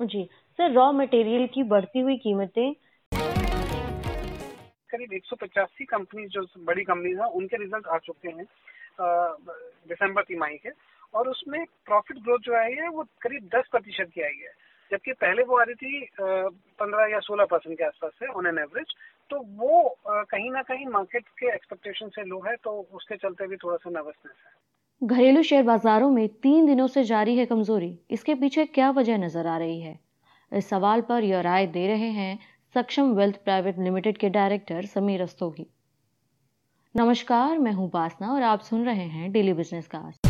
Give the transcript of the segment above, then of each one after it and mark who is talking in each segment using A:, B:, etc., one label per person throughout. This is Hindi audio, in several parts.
A: जी। सर रॉ मटेरियल की बढ़ती हुई कीमतें?
B: करीब एक सौ पचासी कंपनी जो बड़ी कंपनी है, उनके रिज़ल्ट आ चुके हैं दिसंबर तिमाही के और उसमें प्रॉफिट ग्रोथ जो आई है, वो करीब 10 प्रतिशत की आई है। जबकि पहले वो आ रही थी पंद्रह या सोलह परसेंट के आसपास से ऑन एन एवरेज तो वो कहीं ना कहीं मार्केट के एक्सपेक्टेशन से लो है तो उसके चलते भी थोड़ा सा नर्वसनेस है।
A: घरेलू शेयर बाजारों में तीन दिनों से जारी है कमज़ोरी। इसके पीछे क्या वजह नज़र आ रही है? इस सवाल पर यह राय दे रहे हैं सक्षम वेल्थ प्राइवेट लिमिटेड के डायरेक्टर समीर रस्तोगी। नमस्कार, मैं हूँ बासना और आप सुन रहे हैं daily business cast.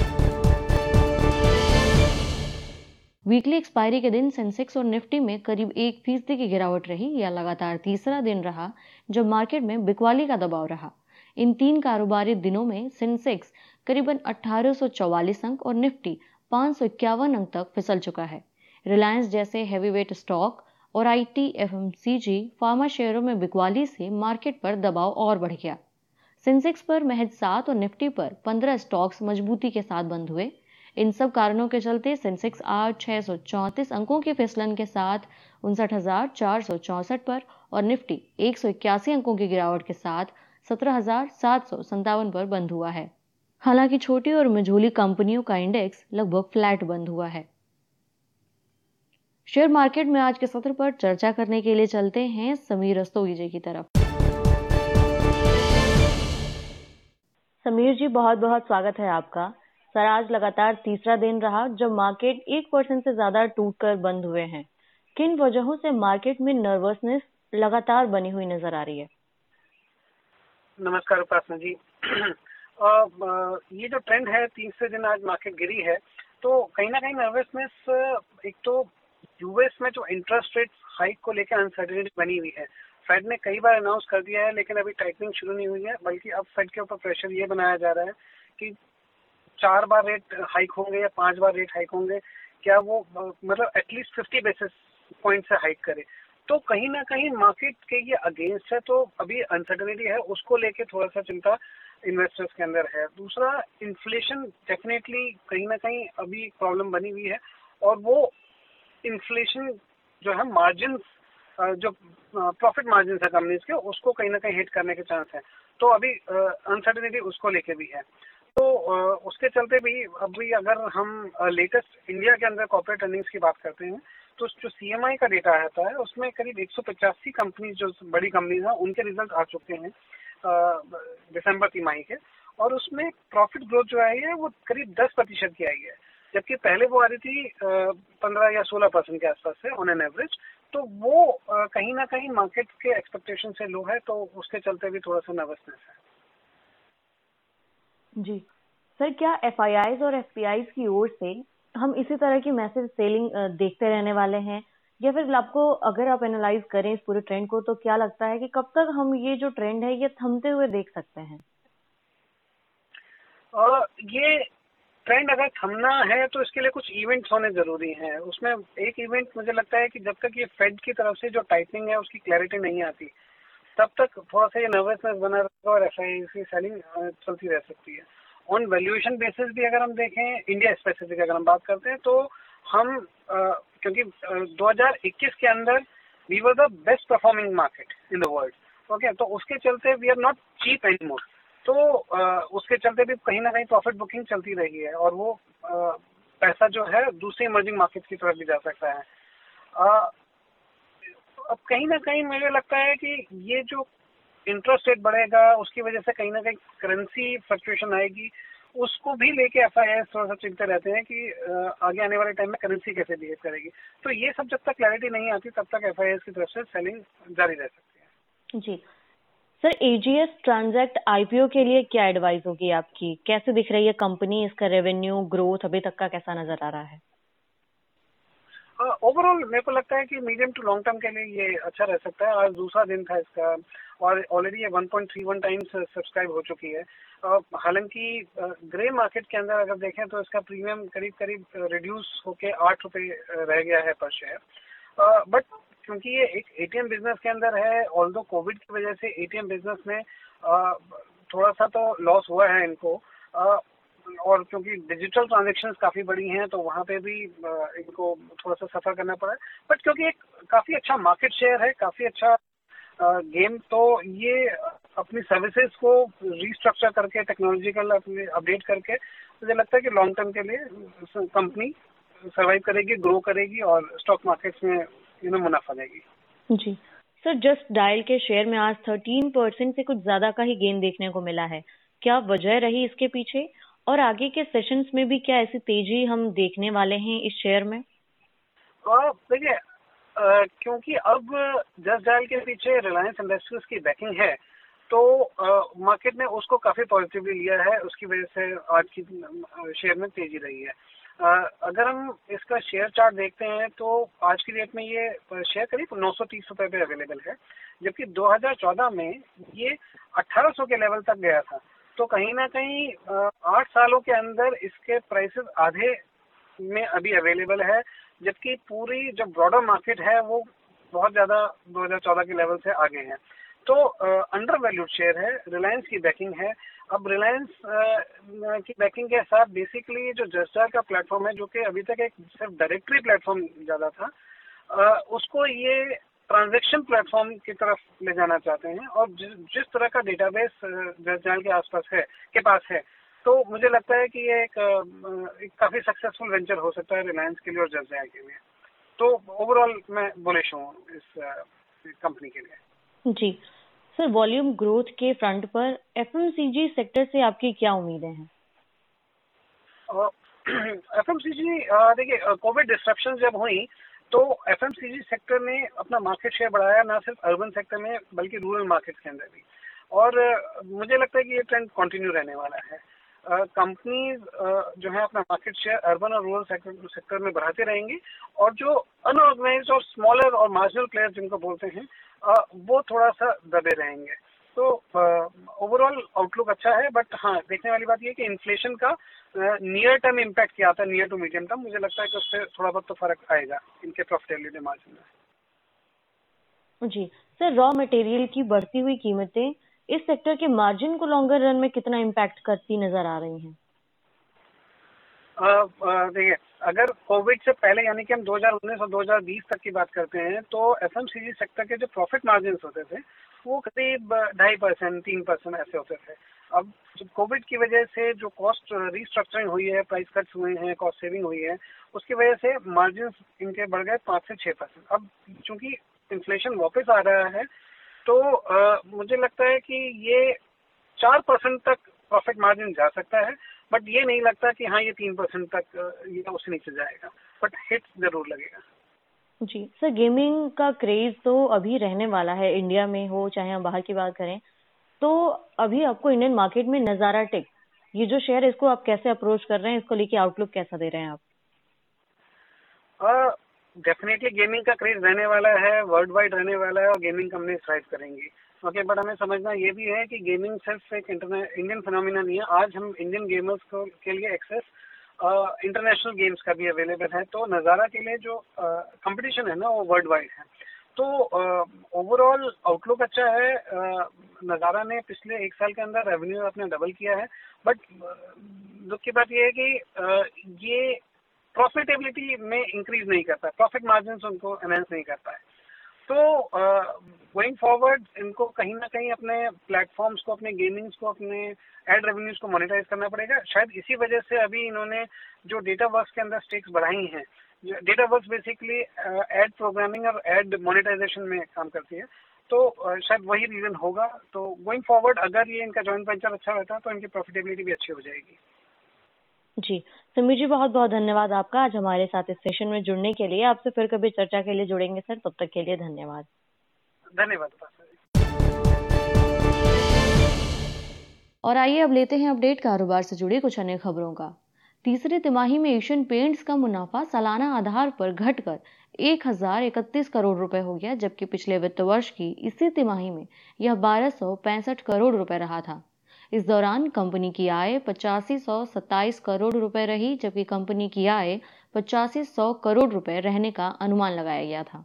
A: Weekly expiry के दिन सेंसेक्स और निफ्टी में करीब एक फ़ीसदी की गिरावट रही या लगातार तीसरा दिन रहा, जब मार्केट में बिकवाली का दबाव रहा। इन तीन कारोबारी दिनों में सेंसेक्स करीबन 1844 अंक और निफ्टी पाँच अंक तक फिसल चुका है। रिलायंस जैसे हैवीवेट स्टॉक और आईटी, एफएमसीजी, फार्मा शेयरों में बिकवाली से मार्केट पर दबाव और बढ़ गया। सेंसेक्स पर महज सात और निफ्टी पर पंद्रह स्टॉक्स मजबूती के साथ बंद हुए। इन सब कारणों के चलते सेंसेक्स आज छह अंकों के फिसलन के साथ उनसठ पर और निफ्टी एक सौ इक्यासी अंकों की गिरावट के साथ सत्रह पर बंद हुआ है। हालाँकि छोटी और मझोली कंपनियों का इंडेक्स लगभग फ्लैट बंद हुआ है। शेयर मार्केट में आज के सत्र पर चर्चा करने के लिए चलते हैं समीर रस्तोगी जी की तरफ़। समीर जी बहुत बहुत स्वागत है आपका। सर आज लगातार तीसरा दिन रहा जब मार्केट एक परसेंट से ज़्यादा टूट कर बंद हुए हैं। किन वजहों से मार्केट में नर्वसनेस लगातार बनी हुई नज़र आ रही है?
B: नमस्कार उपासना जी। ये जो ट्रेंड है तीसरे दिन आज मार्केट गिरी है तो कहीं ना कहीं नर्वसनेस एक तो यूएस में जो इंटरेस्ट रेट हाइक को लेकर अनसर्टिनिटी बनी हुई है। फेड ने कई बार अनाउंस कर दिया है, लेकिन अभी टाइटनिंग शुरू नहीं हुई है, बल्कि अब फेड के ऊपर प्रेशर ये बनाया जा रहा है कि चार बार रेट हाइक होंगे या पाँच बार रेट हाइक होंगे, क्या वो मतलब at least fifty basis point से हाइक करे। तो कहीं ना कहीं मार्केट के ये अगेंस्ट है तो अभी अनसर्टेनिटी है, उसको लेके थोड़ा सा चिंता इन्वेस्टर्स के अंदर है। दूसरा इन्फ्लेशन डेफिनेटली कहीं ना कहीं अभी प्रॉब्लम बनी हुई है और वो इन्फ्लेशन जो है मार्जिन जो प्रॉफिट मार्जिन है कंपनीज़ के, उसको कहीं ना कहीं हिट करने के चांस है। तो अभी अनसर्टनिटी उसको लेके भी है। तो उसके चलते भी अभी अगर हम लेटेस्ट इंडिया के अंदर कॉर्पोरेट अर्निंग्स की बात करते हैं तो जो सीएमआई का डेटा आता है, उसमें करीब एक सौ पचासी कंपनीज़ जो बड़ी कंपनीज़ हैं, उनके रिज़ल्ट आ चुके हैं। दिसंबर तिमाही के, और उसमें प्रॉफिट ग्रोथ जो आई है, वो करीब दस प्रतिशत की आई है। जबकि पहले वो आ रही थी पंद्रह या सोलह परसेंट के आसपास से ऑन एन एवरेज तो वो कहीं ना कहीं मार्केट के एक्सपेक्टेशन से लो है तो उसके चलते भी थोड़ा सा नर्वसनेस है।
A: जी। सर, क्या एफ़ और एफ़ की ओर से हम इसी तरह की मैसेज सेलिंग देखते रहने वाले हैं? या फिर आपको अगर आप एनालाइज करें इस पूरे ट्रेंड को तो क्या लगता है कि कब तक हम ये जो ट्रेंड है ये थमते हुए देख सकते हैं?
B: आ, ये ट्रेंड अगर थमना है तो इसके लिए कुछ इवेंट्स होने ज़रूरी हैं। उसमें एक इवेंट मुझे लगता है कि जब तक ये फेड की तरफ़ से जो टाइटनिंग है उसकी क्लैरिटी नहीं आती तब तक थोड़ा सा ये नर्वसनेस बना रहेगा और एफ़ आई सेलिंग चलती रह सकती है। ऑन वैल्यूएशन बेसिस भी अगर हम देखें इंडिया स्पेसिफिक अगर हम बात करते हैं तो हम क्योंकि दो हज़ार इक्कीस के अंदर we were the best performing market in the world okay तो उसके चलते we are not cheap any more तो उसके चलते भी कहीं ना कहीं प्रॉफिट बुकिंग चलती रही है और वो पैसा जो है दूसरी इमर्जिंग मार्केट की तरफ़ भी जा सकता है। अब कहीं ना कहीं मुझे लगता है कि ये जो इंटरेस्ट रेट बढ़ेगा, उसकी वजह से कहीं ना कहीं करेंसी फ्लक्चुएशन आएगी। उसको भी लेके एफ़ आई थोड़ा सा चिंता रहते हैं कि आगे आने वाले टाइम में करेंसी कैसे बिहेव करेगी। तो ये सब जब तक क्लैरिटी नहीं आती, तब तक एफ़ की तरफ़ से सेलिंग जारी रह सकती है।
A: जी। सर एजीएस ट्रांजैक्ट आईपीओ के लिए क्या एडवाइस होगी आपकी? कैसे दिख रही है कंपनी इसका रेवेन्यू ग्रोथ अभी तक का कैसा नज़र आ रहा है?
B: ओवरऑल मेरे को लगता है कि मीडियम टू लॉन्ग टर्म के लिए ये अच्छा रह सकता है। आज दूसरा दिन था इसका, और ऑलरेडी ये 1.31 टाइम्स सब्सक्राइब हो चुकी है। हालाँकि ग्रे मार्केट के अंदर अगर देखें तो इसका प्रीमियम करीब करीब रिड्यूस होके आठ रुपए रह गया है पर शेयर बट क्योंकि ये एक एटीएम बिज़नेस के अंदर है ऑल कोविड की वजह से एटीएम बिज़नेस में थोड़ा सा तो लॉस हुआ है इनको। और क्योंकि डिजिटल ट्रांजेक्शन काफ़ी बड़ी हैं तो वहाँ पे भी इनको थोड़ा सा सफ़र करना पड़ा। है बट क्योंकि एक काफ़ी अच्छा मार्केट शेयर है, काफ़ी अच्छा गेम तो ये अपनी सर्विसेज़ को रिस्ट्रक्चर करके टेक्नोलॉजिकल अपने अपडेट करके, मुझे लगता है कि लॉन्ग टर्म के लिए कंपनी सर्वाइव करेगी ग्रो करेगी और स्टॉक मार्केट्स में नो मुनाफा देगी।
A: जी। सर जस्ट डायल के शेयर में आज थर्टीन परसेंट से कुछ ज़्यादा का ही गेन देखने को मिला है। क्या वजह रही इसके पीछे? और आगे के सेशंस में भी क्या ऐसी तेज़ी हम देखने वाले हैं इस शेयर में?
B: देखिए क्योंकि अब जस्ट डायल के पीछे रिलायंस इंडस्ट्रीज़ की बैकिंग है तो मार्केट ने उसको काफ़ी पॉजिटिवली लिया है, उसकी वजह से आज की शेयर में तेज़ी रही है। अगर हम इसका शेयर चार्ट देखते हैं तो आज की डेट में ये शेयर करीब नौ सौ तीस रुपए पे अवेलेबल है, जबकि 2014 में ये 1800 के लेवल तक गया था। तो कहीं ना कहीं आठ सालों के अंदर इसके प्राइसेस आधे में अभी अवेलेबल है, जबकि पूरी जो ब्रॉडर मार्केट है, वो बहुत ज़्यादा 2014 के लेवल से आगे है। तो अंडर वैल्यूड शेयर है रिलायंस की बैकिंग है। अब रिलायंस की बैकिंग के साथ बेसिकली जो जस्टार का प्लेटफॉर्म है, जो कि अभी तक एक सिर्फ़ डायरेक्टरी प्लेटफॉर्म ज़्यादा था उसको ये ट्रांजेक्शन प्लेटफॉर्म की तरफ़ ले जाना चाहते हैं और जिस तरह का डेटाबेस जस्टार के आसपास है के पास है तो मुझे लगता है कि ये एक, एक काफ़ी सक्सेसफुल वेंचर हो सकता है रिलायंस के लिए और जस्टार के लिए। तो ओवरऑल मैं बुलिश हूँ इस कंपनी के लिए।
A: जी। सर वॉल्यूम ग्रोथ के फ्रंट पर एफएमसीजी सेक्टर से आपकी क्या उम्मीदें हैं?
B: एफएमसीजी देखिए कोविड डिस्ट्रप्शन जब हुई तो एफएमसीजी सेक्टर ने अपना मार्केट शेयर बढ़ाया, ना सिर्फ़ अर्बन सेक्टर में, बल्कि रूरल मार्केट के अंदर भी। और मुझे लगता है कि ये ट्रेंड कंटिन्यू रहने वाला है। कंपनीज़ जो है अपना मार्केट शेयर अर्बन और रूरल सेक्टर में बढ़ाते रहेंगे और जो अनऑर्गेनाइज और स्मॉलर और मार्जिनल प्लेयर्स जिनको बोलते हैं वो थोड़ा सा दबे रहेंगे। तो ओवरऑल आउटलुक अच्छा है बट हाँ देखने वाली बात यह कि इन्फ्लेशन का नियर टर्म इम्पैक्ट क्या आता है नियर टू मीडियम टर्म मुझे लगता है कि उससे थोड़ा बहुत तो फ़र्क आएगा इनके प्रॉफिटेबिलिटी मार्जिन में।
A: जी सर रॉ मटेरियल की बढ़ती हुई कीमतें इस सेक्टर के मार्जिन को लॉन्गर रन में कितना इम्पैक्ट करती नज़र आ रही हैं?
B: देखिए अगर कोविड से पहले यानी कि हम 2019 और 2020 तक की बात करते हैं तो एफ़ सेक्टर के जो प्रॉफिट मार्जिन होते थे वो करीब ढाई परसेंट तीन परसेंट ऐसे होते थे। अब कोविड की वजह से जो कॉस्ट रिस्ट्रक्चरिंग हुई है प्राइस कट्स हुए हैं कॉस्ट सेविंग हुई है उसकी वजह से मार्जिन इनके बढ़ गए पाँच से छह परसेंट। अब चूँकि इन्फ्लेशन वापस आ रहा है तो आ, मुझे लगता है कि ये चार परसेंट तक प्रॉफिट मार्जिन जा सकता है बट ये नहीं लगता कि हाँ ये तीन परसेंट तक ये उससे नीचे जाएगा। बट हिट ज़रूर लगेगा।
A: जी सर गेमिंग का क्रेज तो अभी रहने वाला है इंडिया में हो, चाहे हम बाहर की बात करें। तो अभी आपको इंडियन मार्केट में नज़ारा टेक। ये जो शेयर इसको आप कैसे अप्रोच कर रहे हैं, इसको लेके आउटलुक कैसा दे रहे हैं आप?
B: डेफिनेटली गेमिंग का क्रेज रहने वाला है वर्ल्ड वाइड रहने वाला है और गेमिंग कंपनी थ्राइव करेंगी। ओके बट हमें समझना ये भी है कि गेमिंग सिर्फ़ एक इंडियन फिनोमिना नहीं है आज हम इंडियन गेमर्स को के लिए एक्सेस इंटरनेशनल गेम्स का भी अवेलेबल है। तो नज़ारा के लिए जो कंपटीशन है ना, वो वर्ल्ड वाइड है। तो ओवरऑल आउटलुक अच्छा है। नज़ारा ने पिछले एक साल के अंदर रेवेन्यू अपने डबल किया है। बट दुख की बात यह है कि ये प्रॉफिटेबिलिटी में इंक्रीज नहीं करता प्रॉफिट मार्जिन उनको एनहेंस नहीं करता है तो गोइंग फॉरवर्ड इनको कहीं ना कहीं अपने प्लेटफॉर्म्स को अपने गेमिंग्स को अपने एड रेवेन्यूज को मोनिटाइज करना पड़ेगा। शायद इसी वजह से अभी इन्होंने जो डेटा वर्क के अंदर स्टेक्स बढ़ाई हैं data work basically ad programming और एड मोनिटाइजेशन में काम करती है। तो uh, शायद वही रीजन होगा। तो गोइंग फॉरवर्ड अगर ये इनका जॉइंट वेंचर अच्छा रहता है तो इनकी प्रॉफिटेबिलिटी भी अच्छी हो जाएगी।
A: जी। समीर जी बहुत बहुत धन्यवाद आपका आज हमारे साथ इस सेशन में जुड़ने के लिए। आपसे फिर कभी चर्चा के लिए जुड़ेंगे सर तब तक के लिए धन्यवाद।
B: धन्यवाद
A: और आइए अब लेते हैं अपडेट कारोबार से जुड़ी कुछ अन्य खबरों का। तीसरे तिमाही में एशियन पेंट्स का मुनाफा सालाना आधार पर घटकर एक हज़ार इकतीस करोड़ रुपए हो गया जबकि पिछले वित्त वर्ष की इसी तिमाही में यह बारह सौ पैंसठ करोड़ रुपए रहा था। इस दौरान कंपनी की आय पचासी सौ सत्ताईस करोड़ रुपए रही, जबकि कंपनी की आय पचासी सौ करोड़ रुपए रहने का अनुमान लगाया गया था।